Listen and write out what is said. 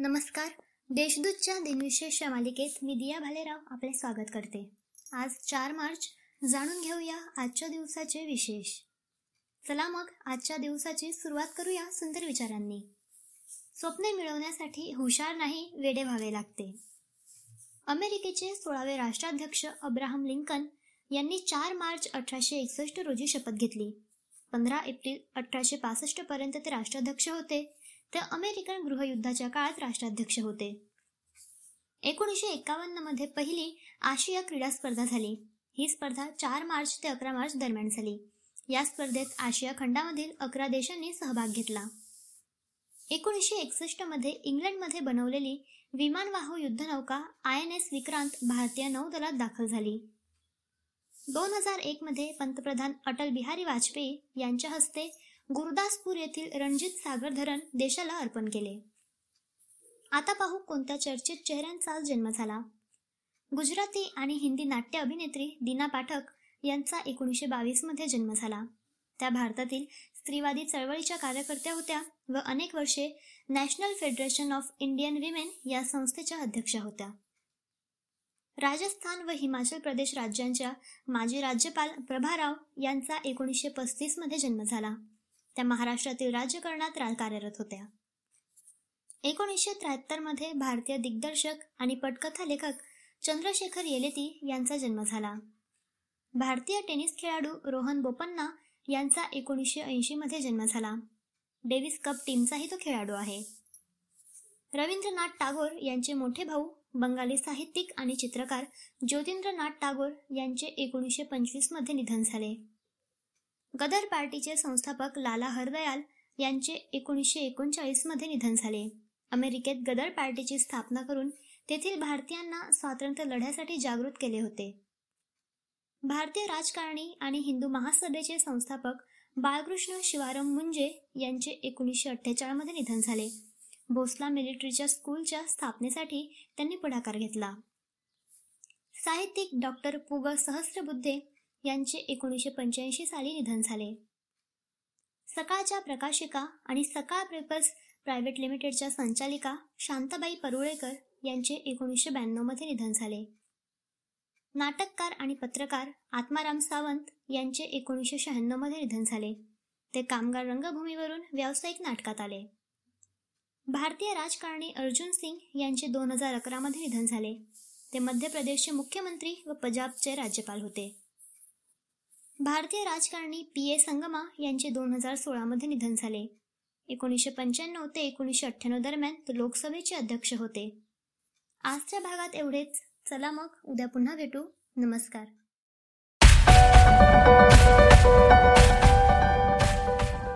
नमस्कार. देशदूतच्या दिनविशेष या मालिकेत मी दिया भालेराव आपले स्वागत करते. आज चार मार्च. जाणून घेऊया आजच्या दिवसाचे विशेष. चला मग आजच्या दिवसाची सुरुवात करूया सुंदर विचारांनी. स्वप्ने मिळवण्यासाठी हुशार नाही वेडे व्हावे लागते. अमेरिकेचे सोळावे राष्ट्राध्यक्ष अब्राहम लिंकन यांनी चार मार्च अठराशे एकसष्ट रोजी शपथ घेतली. पंधरा एप्रिल अठराशे पासष्ट पर्यंत ते राष्ट्राध्यक्ष होते. ते अमेरिकन गृहयुद्धाच्या काळात राष्ट्राध्यक्ष होते. एकोणीसशे एकावन्नमध्ये पहिली आशिया क्रीडा स्पर्धा झाली. ही स्पर्धा चार मार्च ते अकरा मार्च दरम्यान झाली. या स्पर्धेत आशिया खंडामधील अकरा देशांनी सहभाग घेतला. एकोणीसशे एकसष्टमध्ये इंग्लंडमध्ये बनवलेली विमानवाहू युद्धनौका आय एन एस विक्रांत भारतीय नौदलात दाखल झाली. दोन हजार एक मध्ये पंतप्रधान अटल बिहारी वाजपेयी यांच्या हस्ते गुरुदासपूर येथील रणजित सागर धरण देशाला अर्पण केले. आता पाहू कोणत्या चर्चित चेहऱ्यांचा जन्म झाला. गुजराती आणि हिंदी नाट्य अभिनेत्री दीना पाठक यांचा एकोणीसशे बावीसमध्ये जन्म झाला. त्या भारतातील स्त्रीवादी चळवळीच्या कार्यकर्त्या होत्या व अनेक वर्षे national federation of Indian women या संस्थेच्या अध्यक्षा होत्या. राजस्थान व हिमाचल प्रदेश राज्यांच्या माजी राज्यपाल प्रभाराव यांचा एकोणीसशे पस्तीसमध्ये जन्म झाला. त्या महाराष्ट्रातील राज्यकारणात कार्यरत होत्या. एकोणीसशे त्र्याहत्तरमध्ये भारतीय दिग्दर्शक आणि पटकथा लेखक चंद्रशेखर येलेती यांचा जन्म झाला. भारतीय टेनिस खेळाडू रोहन बोपन्ना यांचा एकोणीसशे ऐंशी मध्ये जन्म झाला. डेव्हिस कप टीमचाही तो खेळाडू आहे. रवींद्रनाथ टागोर यांचे मोठे भाऊ बंगाली साहित्यिक आणि चित्रकार ज्योतिंद्रनाथ टागोर यांचे एकोणीसशे पंचवीसमध्ये निधन झाले. गदर पार्टीचे संस्थापक लाला हरदयाल यांचे एकोणीसशे एकोणचाळीसमध्ये निधन झाले. अमेरिकेत गदर पार्टीची स्थापना करून तेथील भारतीयांना स्वातंत्र्य लढ्यासाठी जागृत केले होते. भारतीय राजकारणी आणि हिंदू महासभेचे संस्थापक बाळकृष्ण शिवाराम मुंजे यांचे एकोणीसशे अठ्ठेचाळीसमध्ये निधन झाले. भोसला मिलिटरीच्या स्कूलच्या स्थापनेसाठी त्यांनी पुढाकार घेतला. साहित्यिक डॉक्टर पुग सहस्रबुद्धे यांचे एकोणीसशे पंच्याऐंशी साली निधन झाले. सकाळच्या प्रकाशिका आणि सकाळ पेपर्स प्रायव्हेट लिमिटेडच्या संचालिका शांताबाई परुळेकर यांचे एकोणीसशे ब्याण्णवमध्ये निधन झाले. नाटककार आणि पत्रकार आत्माराम सावंत यांचे एकोणीसशे शहाण्णवमध्ये निधन झाले. ते कामगार रंगभूमीवरून व्यावसायिक नाटकात आले. भारतीय राजकारणी अर्जुन सिंग यांचे दोन हजार अकरामध्ये निधन झाले. ते मध्य प्रदेशचे मुख्यमंत्री व पंजाबचे राज्यपाल होते. भारतीय राजकारणी पी ए संगमा यांचे दोन हजार सोळामध्ये निधन झाले. एकोणीसशे पंच्याण्णव ते एकोणीसशे अठ्ठ्याण्णव दरम्यान ते लोकसभेचे अध्यक्ष होते. आजच्या भागात एवढेच. चला मग उद्या पुन्हा भेटू. नमस्कार.